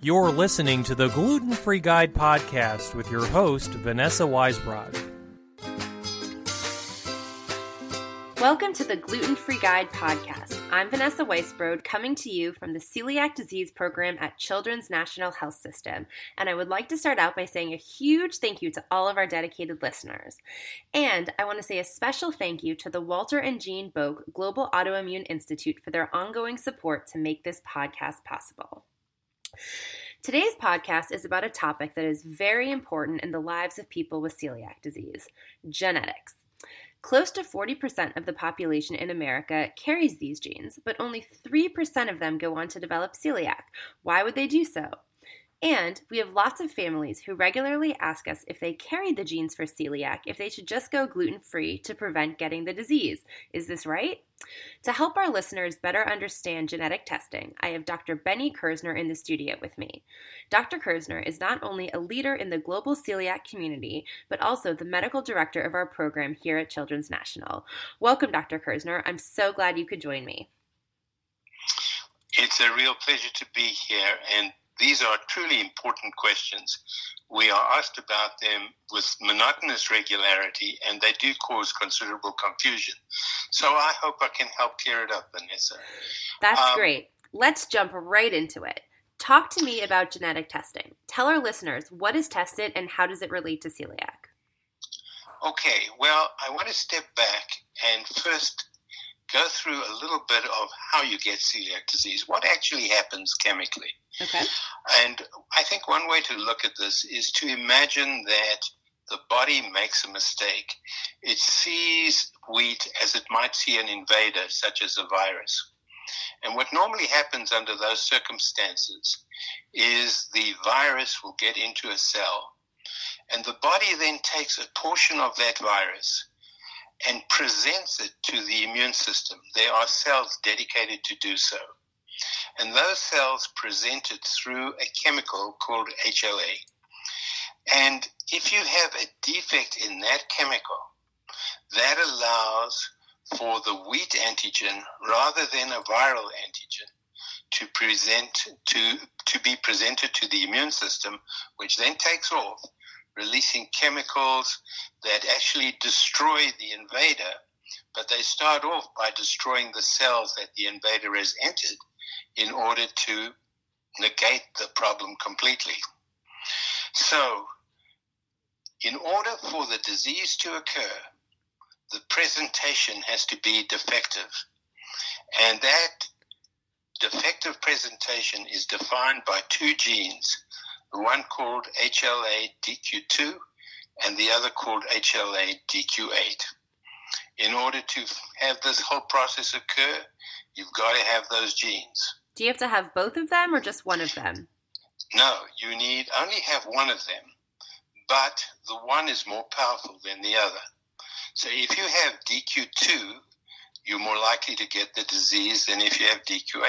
You're listening to the Gluten Free Guide podcast with your host, Vanessa Weisbrod. Welcome to the Gluten Free Guide podcast. I'm Vanessa Weisbrod, coming to you from the Celiac Disease Program at Children's National Health System. And I would like to start out by saying a huge thank you to all of our dedicated listeners. And I want to say a special thank you to the Walter and Jean Boek Global Autoimmune Institute for their ongoing support to make this podcast possible. Today's podcast is about a topic that is very important in the lives of people with celiac disease genetics. Close to 40% of the population in America carries these genes, but only 3% of them go on to develop celiac. Why would they do so? And we have lots of families who regularly ask us if they carry the genes for celiac, if they should just go gluten free to prevent getting the disease. Is this right? To help our listeners better understand genetic testing, I have Dr. Benny Kerzner in the studio with me. Dr. Kerzner is not only a leader in the global celiac community, but also the medical director of our program here at Children's National. Welcome, Dr. Kerzner. I'm so glad you could join me. It's a real pleasure to be here, and these are truly important questions. We are asked about them with monotonous regularity, and they do cause considerable confusion. So I hope I can help clear it up, Vanessa. That's um, great. Let's jump right into it. Talk to me about genetic testing. Tell our listeners what is tested and how does it relate to celiac? Okay, well, I want to step back and first go through a little bit of how you get celiac disease, what actually happens chemically. Okay. And I think one way to look at this is to imagine that the body makes a mistake. It sees wheat as it might see an invader, such as a virus. And what normally happens under those circumstances is the virus will get into a cell. And the body then takes a portion of that virus and presents it to the immune system. There are cells dedicated to do so. And those cells present it through a chemical called HLA. And if you have a defect in that chemical, that allows for the wheat antigen rather than a viral antigen to present to to be presented to the immune system, which then takes off releasing chemicals that actually destroy the invader, but they start off by destroying the cells that the invader has entered in order to negate the problem completely. So, in order for the disease to occur, the presentation has to be defective. And that defective presentation is defined by two genes one called HLA DQ2 and the other called HLA DQ8. In order to have this whole process occur, you've got to have those genes. Do you have to have both of them or just one of them? No, you need only have one of them, but the one is more powerful than the other. So if you have DQ2, you're more likely to get the disease than if you have DQ8.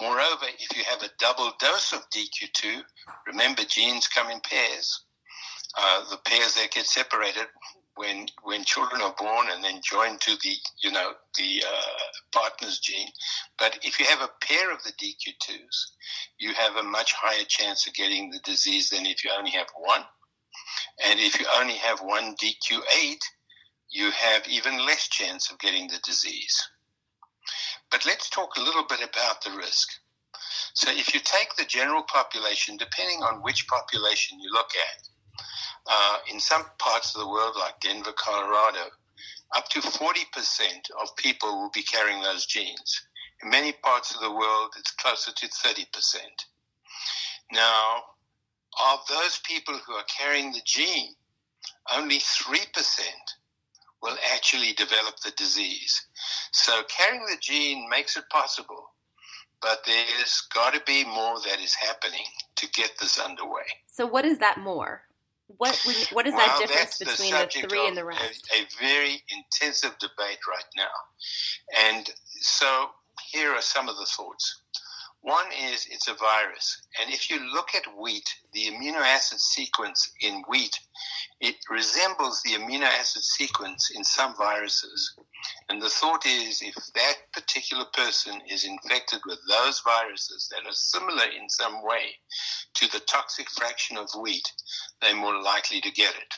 Moreover, if you have a double dose of DQ2, remember genes come in pairs. Uh, the pairs that get separated when when children are born and then joined to the you know the uh, partner's gene. But if you have a pair of the DQ2s, you have a much higher chance of getting the disease than if you only have one. And if you only have one DQ8, you have even less chance of getting the disease. But let's talk a little bit about the risk. So, if you take the general population, depending on which population you look at, uh, in some parts of the world, like Denver, Colorado, up to 40% of people will be carrying those genes. In many parts of the world, it's closer to 30%. Now, of those people who are carrying the gene, only 3% will actually develop the disease. So carrying the gene makes it possible, but there's got to be more that is happening to get this underway. So what is that more? What what is well, that difference between the, the three and the rest? A, a very intensive debate right now, and so here are some of the thoughts. One is it's a virus. And if you look at wheat, the amino acid sequence in wheat, it resembles the amino acid sequence in some viruses. And the thought is if that particular person is infected with those viruses that are similar in some way to the toxic fraction of wheat, they're more likely to get it.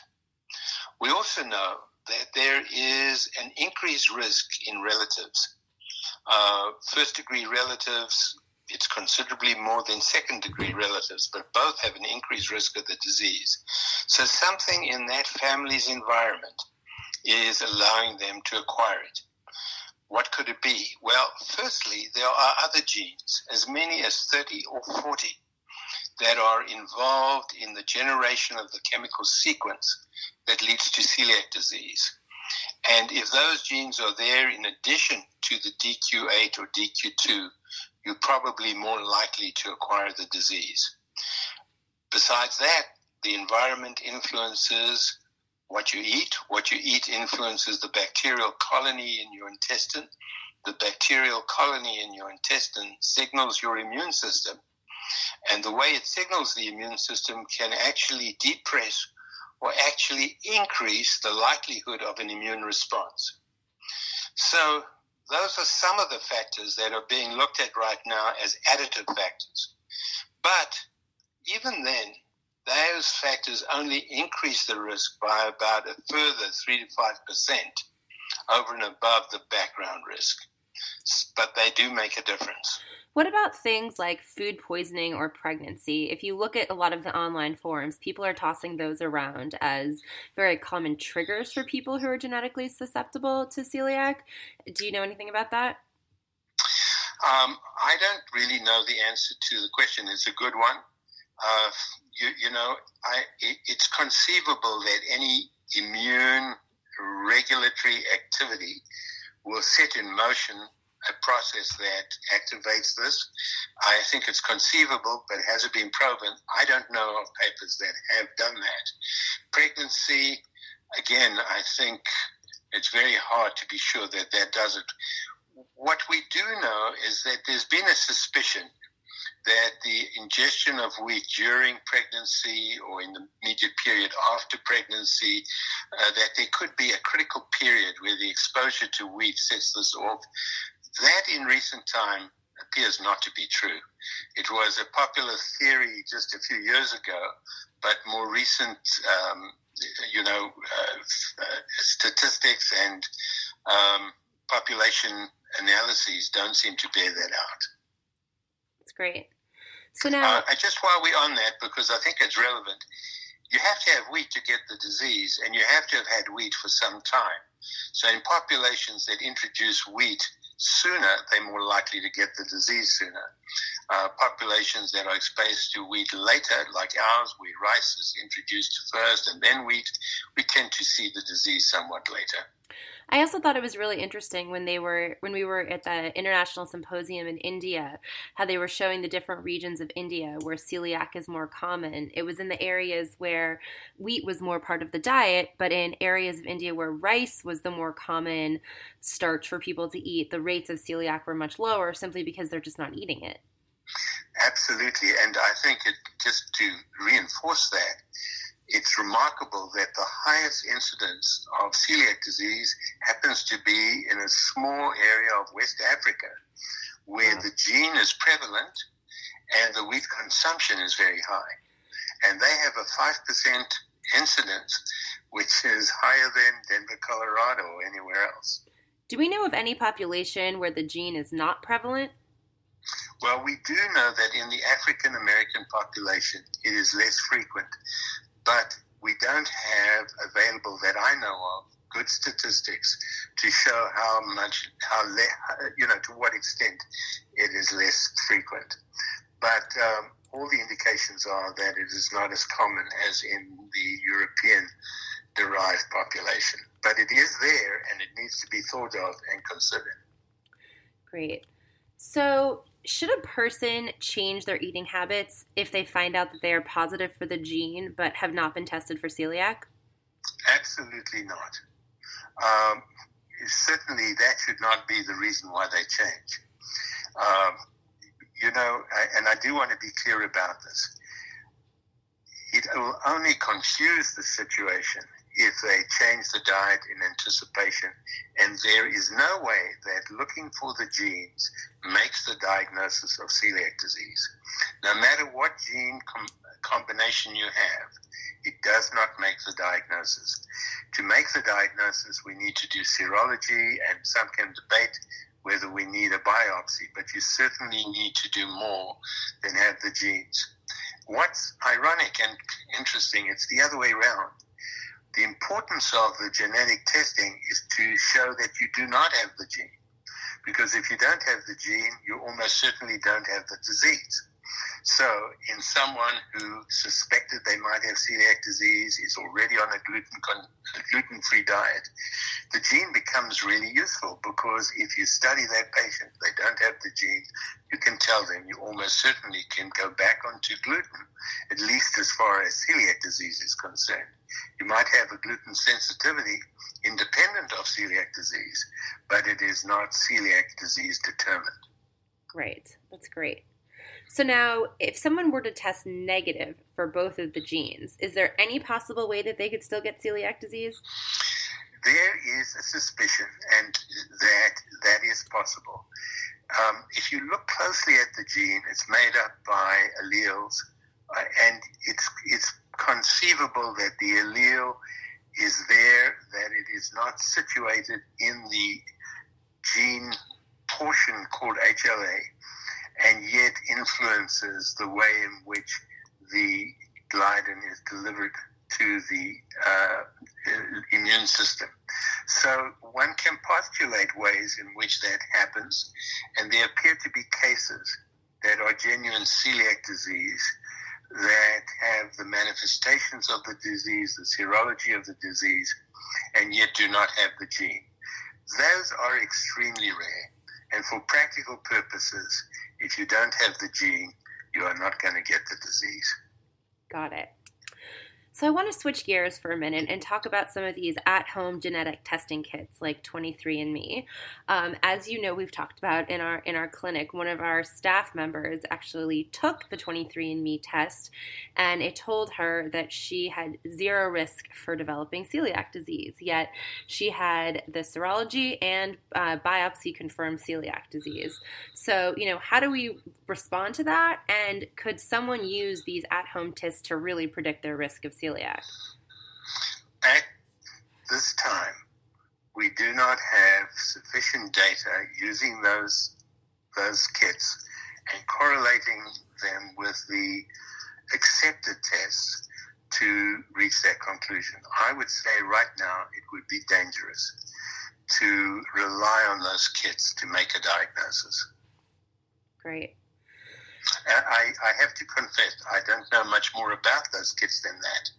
We also know that there is an increased risk in relatives. Uh, first degree relatives, it's considerably more than second degree relatives, but both have an increased risk of the disease. So something in that family's environment is allowing them to acquire it. What could it be? Well, firstly, there are other genes, as many as 30 or 40, that are involved in the generation of the chemical sequence that leads to celiac disease. And if those genes are there in addition to the DQ8 or DQ2, you're probably more likely to acquire the disease. Besides that, the environment influences what you eat. What you eat influences the bacterial colony in your intestine. The bacterial colony in your intestine signals your immune system. And the way it signals the immune system can actually depress or actually increase the likelihood of an immune response. So, those are some of the factors that are being looked at right now as additive factors. But even then, those factors only increase the risk by about a further 3 to 5% over and above the background risk. But they do make a difference. What about things like food poisoning or pregnancy? If you look at a lot of the online forums, people are tossing those around as very common triggers for people who are genetically susceptible to celiac. Do you know anything about that? Um, I don't really know the answer to the question. It's a good one. Uh, you, you, know, I, it, it's conceivable that any immune regulatory activity will set in motion a process that activates this. I think it's conceivable, but has it been proven? I don't know of papers that have done that. Pregnancy, again, I think it's very hard to be sure that that does it. What we do know is that there's been a suspicion that the ingestion of wheat during pregnancy or in the immediate period after pregnancy, uh, that there could be a critical period where the exposure to wheat sets this off. That in recent time appears not to be true. It was a popular theory just a few years ago, but more recent, um, you know, uh, uh, statistics and um, population analyses don't seem to bear that out. That's great. So now, uh, just while we're on that, because I think it's relevant, you have to have wheat to get the disease, and you have to have had wheat for some time. So in populations that introduce wheat sooner, they're more likely to get the disease sooner. Uh, populations that are exposed to wheat later, like ours, where rice is introduced first and then wheat, we tend to see the disease somewhat later. I also thought it was really interesting when they were when we were at the international symposium in India, how they were showing the different regions of India where celiac is more common. It was in the areas where wheat was more part of the diet, but in areas of India where rice was the more common starch for people to eat, the rates of celiac were much lower simply because they're just not eating it. Absolutely, and I think it just to reinforce that it's remarkable that the highest incidence of celiac disease happens to be in a small area of West Africa, where mm. the gene is prevalent and the wheat consumption is very high. And they have a 5% incidence, which is higher than Denver, Colorado, or anywhere else. Do we know of any population where the gene is not prevalent? Well, we do know that in the African American population, it is less frequent but we don't have available that I know of good statistics to show how much, how le- you know, to what extent it is less frequent. But um, all the indications are that it is not as common as in the European derived population. But it is there and it needs to be thought of and considered. Great. So, should a person change their eating habits if they find out that they are positive for the gene but have not been tested for celiac? Absolutely not. Um, certainly, that should not be the reason why they change. Um, you know, and I do want to be clear about this. It will only confuse the situation if they change the diet in anticipation. And there is no way that looking for the genes makes the diagnosis of celiac disease. No matter what gene com- combination you have, it does not make the diagnosis. To make the diagnosis, we need to do serology, and some can debate whether we need a biopsy, but you certainly need to do more than have the genes. What's ironic and interesting, it's the other way around the importance of the genetic testing is to show that you do not have the gene. Because if you don't have the gene, you almost certainly don't have the disease. So, in someone who suspected they might have celiac disease, is already on a gluten gluten free diet, the gene becomes really useful because if you study that patient, they don't have the gene, you can tell them you almost certainly can go back onto gluten, at least as far as celiac disease is concerned. You might have a gluten sensitivity independent of celiac disease, but it is not celiac disease determined. Great. That's great. So now, if someone were to test negative for both of the genes, is there any possible way that they could still get celiac disease? There is a suspicion, and that that is possible. Um, if you look closely at the gene, it's made up by alleles, uh, and it's it's conceivable that the allele is there, that it is not situated in the gene portion called HLA and yet influences the way in which the gliadin is delivered to the uh, immune system. So one can postulate ways in which that happens, and there appear to be cases that are genuine celiac disease that have the manifestations of the disease, the serology of the disease, and yet do not have the gene. Those are extremely rare. And for practical purposes, if you don't have the gene, you are not going to get the disease. Got it. So I want to switch gears for a minute and talk about some of these at-home genetic testing kits like 23andMe. Um, as you know, we've talked about in our in our clinic, one of our staff members actually took the 23andMe test, and it told her that she had zero risk for developing celiac disease. Yet she had the serology and uh, biopsy confirmed celiac disease. So you know, how do we respond to that? And could someone use these at-home tests to really predict their risk of celiac? Celiac? At this time, we do not have sufficient data using those those kits and correlating them with the accepted tests to reach that conclusion. I would say right now it would be dangerous to rely on those kits to make a diagnosis. Great. I, I have to confess, I don't know much more about those kits than that.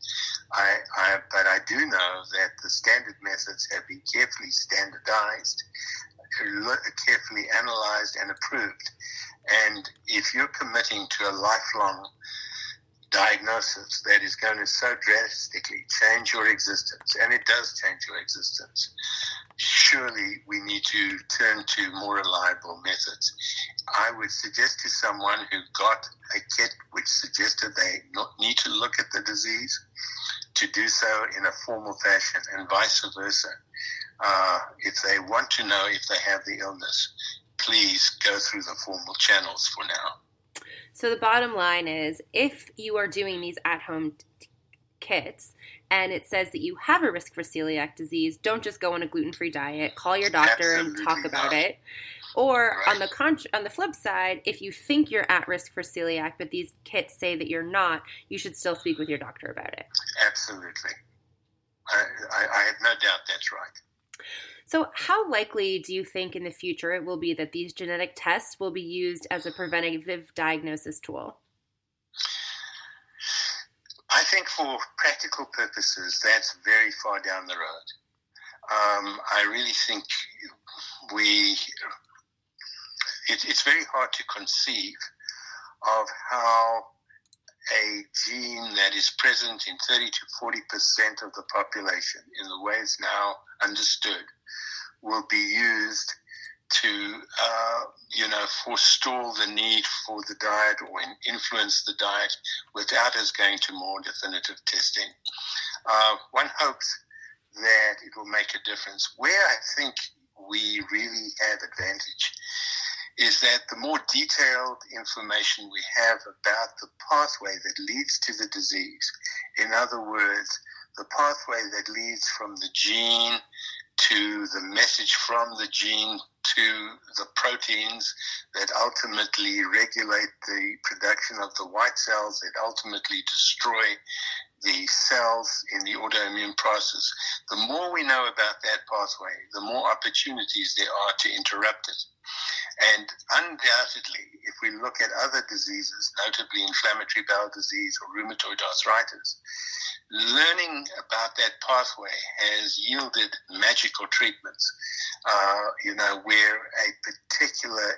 I, I, but I do know that the standard methods have been carefully standardized, carefully analyzed, and approved. And if you're committing to a lifelong diagnosis that is going to so drastically change your existence, and it does change your existence, surely we need to turn to more reliable methods. I would suggest to someone who got a kit which suggested they need to look at the disease to do so in a formal fashion and vice versa. Uh, if they want to know if they have the illness, please go through the formal channels for now. So the bottom line is if you are doing these at home t- kits and it says that you have a risk for celiac disease, don't just go on a gluten free diet. Call your doctor Absolutely and talk about not. it. Or right. on the con- on the flip side, if you think you're at risk for celiac, but these kits say that you're not, you should still speak with your doctor about it. Absolutely, I, I, I have no doubt that's right. So, how likely do you think in the future it will be that these genetic tests will be used as a preventative diagnosis tool? I think for practical purposes, that's very far down the road. Um, I really think we it, it's very hard to conceive of how a gene that is present in 30 to 40 percent of the population in the way it's now understood will be used to, uh, you know, forestall the need for the diet or influence the diet without us going to more definitive testing. Uh, one hopes that it will make a difference. Where I think we really have advantage is that the more detailed information we have about the pathway that leads to the disease, in other words, the pathway that leads from the gene to the message from the gene to the proteins that ultimately regulate the production of the white cells that ultimately destroy the cells in the autoimmune process. The more we know about that pathway, the more opportunities there are to interrupt it. And undoubtedly, if we look at other diseases, notably inflammatory bowel disease or rheumatoid arthritis, learning about that pathway has yielded magical treatments. Uh, you know, where a particular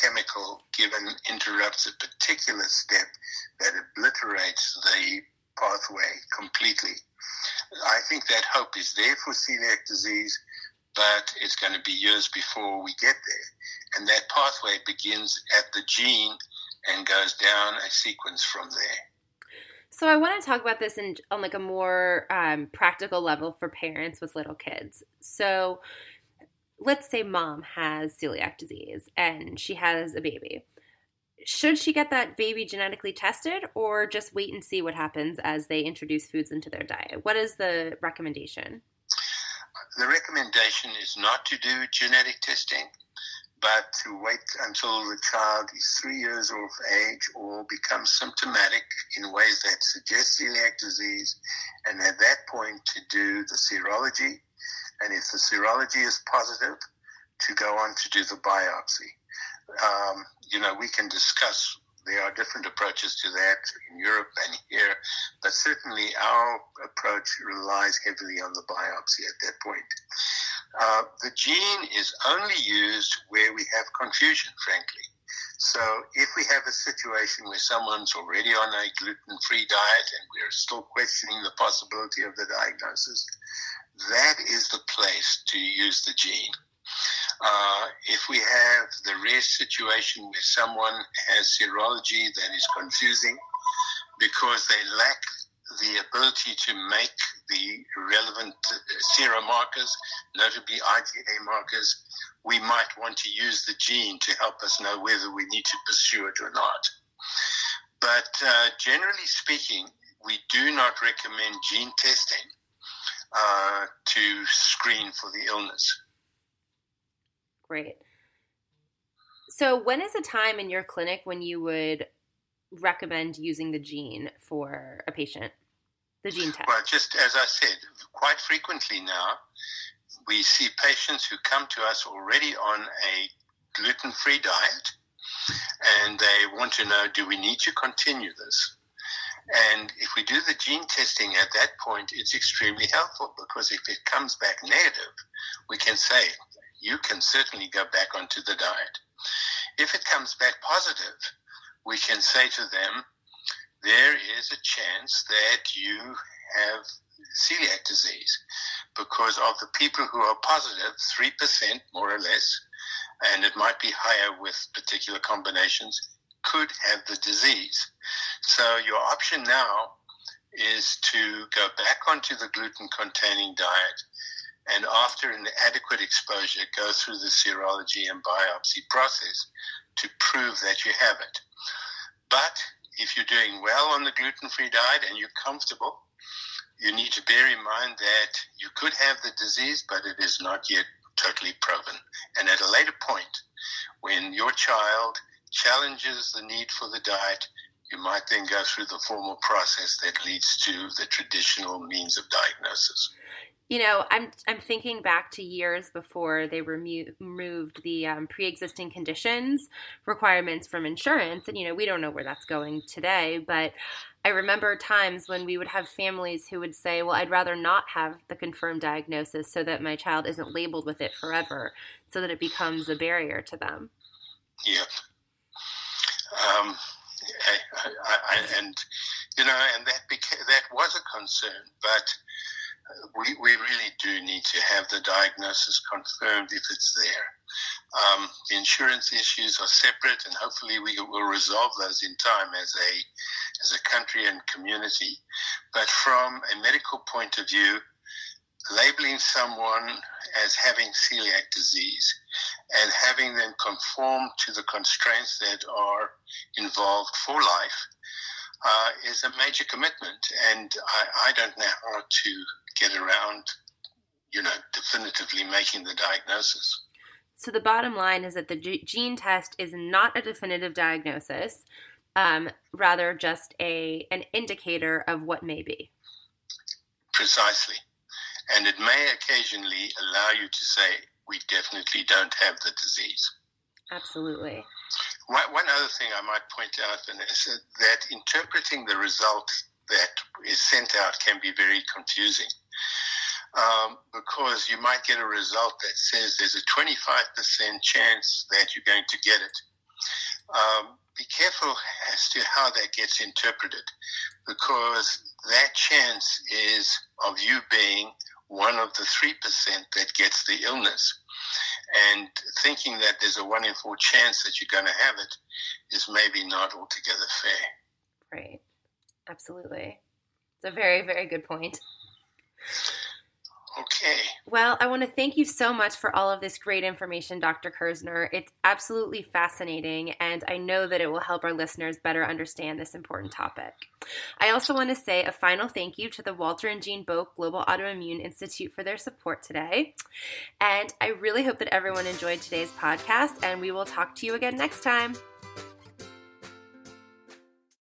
chemical given interrupts a particular step that obliterates the pathway completely. I think that hope is there for celiac disease, but it's going to be years before we get there. And that pathway begins at the gene and goes down a sequence from there. So I want to talk about this in, on like a more um, practical level for parents with little kids. So let's say mom has celiac disease and she has a baby. Should she get that baby genetically tested or just wait and see what happens as they introduce foods into their diet? What is the recommendation? The recommendation is not to do genetic testing but to wait until the child is three years of age or becomes symptomatic in ways that suggest celiac disease, and at that point to do the serology, and if the serology is positive, to go on to do the biopsy. Um, you know, we can discuss. There are different approaches to that in Europe and here, but certainly our approach relies heavily on the biopsy at that point. Uh, the gene is only used where we have confusion, frankly. So if we have a situation where someone's already on a gluten free diet and we're still questioning the possibility of the diagnosis, that is the place to use the gene. Uh, if we have the rare situation where someone has serology that is confusing because they lack the ability to make the relevant serum markers, notably IgA markers, we might want to use the gene to help us know whether we need to pursue it or not. But uh, generally speaking, we do not recommend gene testing uh, to screen for the illness. Great. So, when is a time in your clinic when you would recommend using the gene for a patient? The gene test. Well, just as I said, quite frequently now, we see patients who come to us already on a gluten free diet and they want to know do we need to continue this? And if we do the gene testing at that point, it's extremely helpful because if it comes back negative, we can say, you can certainly go back onto the diet. If it comes back positive, we can say to them, there is a chance that you have celiac disease because of the people who are positive, 3% more or less, and it might be higher with particular combinations, could have the disease. So your option now is to go back onto the gluten containing diet and after an adequate exposure, go through the serology and biopsy process to prove that you have it. But if you're doing well on the gluten free diet and you're comfortable, you need to bear in mind that you could have the disease, but it is not yet totally proven. And at a later point, when your child challenges the need for the diet, you might then go through the formal process that leads to the traditional means of diagnosis you know, I'm I'm thinking back to years before they remo- removed the um, pre-existing conditions requirements from insurance, and you know, we don't know where that's going today. But I remember times when we would have families who would say, "Well, I'd rather not have the confirmed diagnosis so that my child isn't labeled with it forever, so that it becomes a barrier to them." Yep. Um, I, I, I, and you know, and that that was a concern, but we, we really do need to have the diagnosis confirmed if it's there. Um, the insurance issues are separate, and hopefully we will resolve those in time as a as a country and community. But from a medical point of view, labeling someone as having celiac disease and having them conform to the constraints that are involved for life uh, is a major commitment. And I, I don't know how to get around, you know, definitively making the diagnosis. So the bottom line is that the gene test is not a definitive diagnosis, um, rather just a an indicator of what may be. Precisely, and it may occasionally allow you to say we definitely don't have the disease. Absolutely. One other thing I might point out, Vanessa, that interpreting the result that is sent out can be very confusing um, because you might get a result that says there's a 25% chance that you're going to get it. Um, be careful as to how that gets interpreted because that chance is of you being one of the 3% that gets the illness. And thinking that there's a one in four chance that you're going to have it is maybe not altogether fair. Right. Absolutely. It's a very, very good point. Okay. Well, I want to thank you so much for all of this great information, Dr. Kerzner. It's absolutely fascinating, and I know that it will help our listeners better understand this important topic. I also want to say a final thank you to the Walter and Jean Boek Global Autoimmune Institute for their support today. And I really hope that everyone enjoyed today's podcast, and we will talk to you again next time.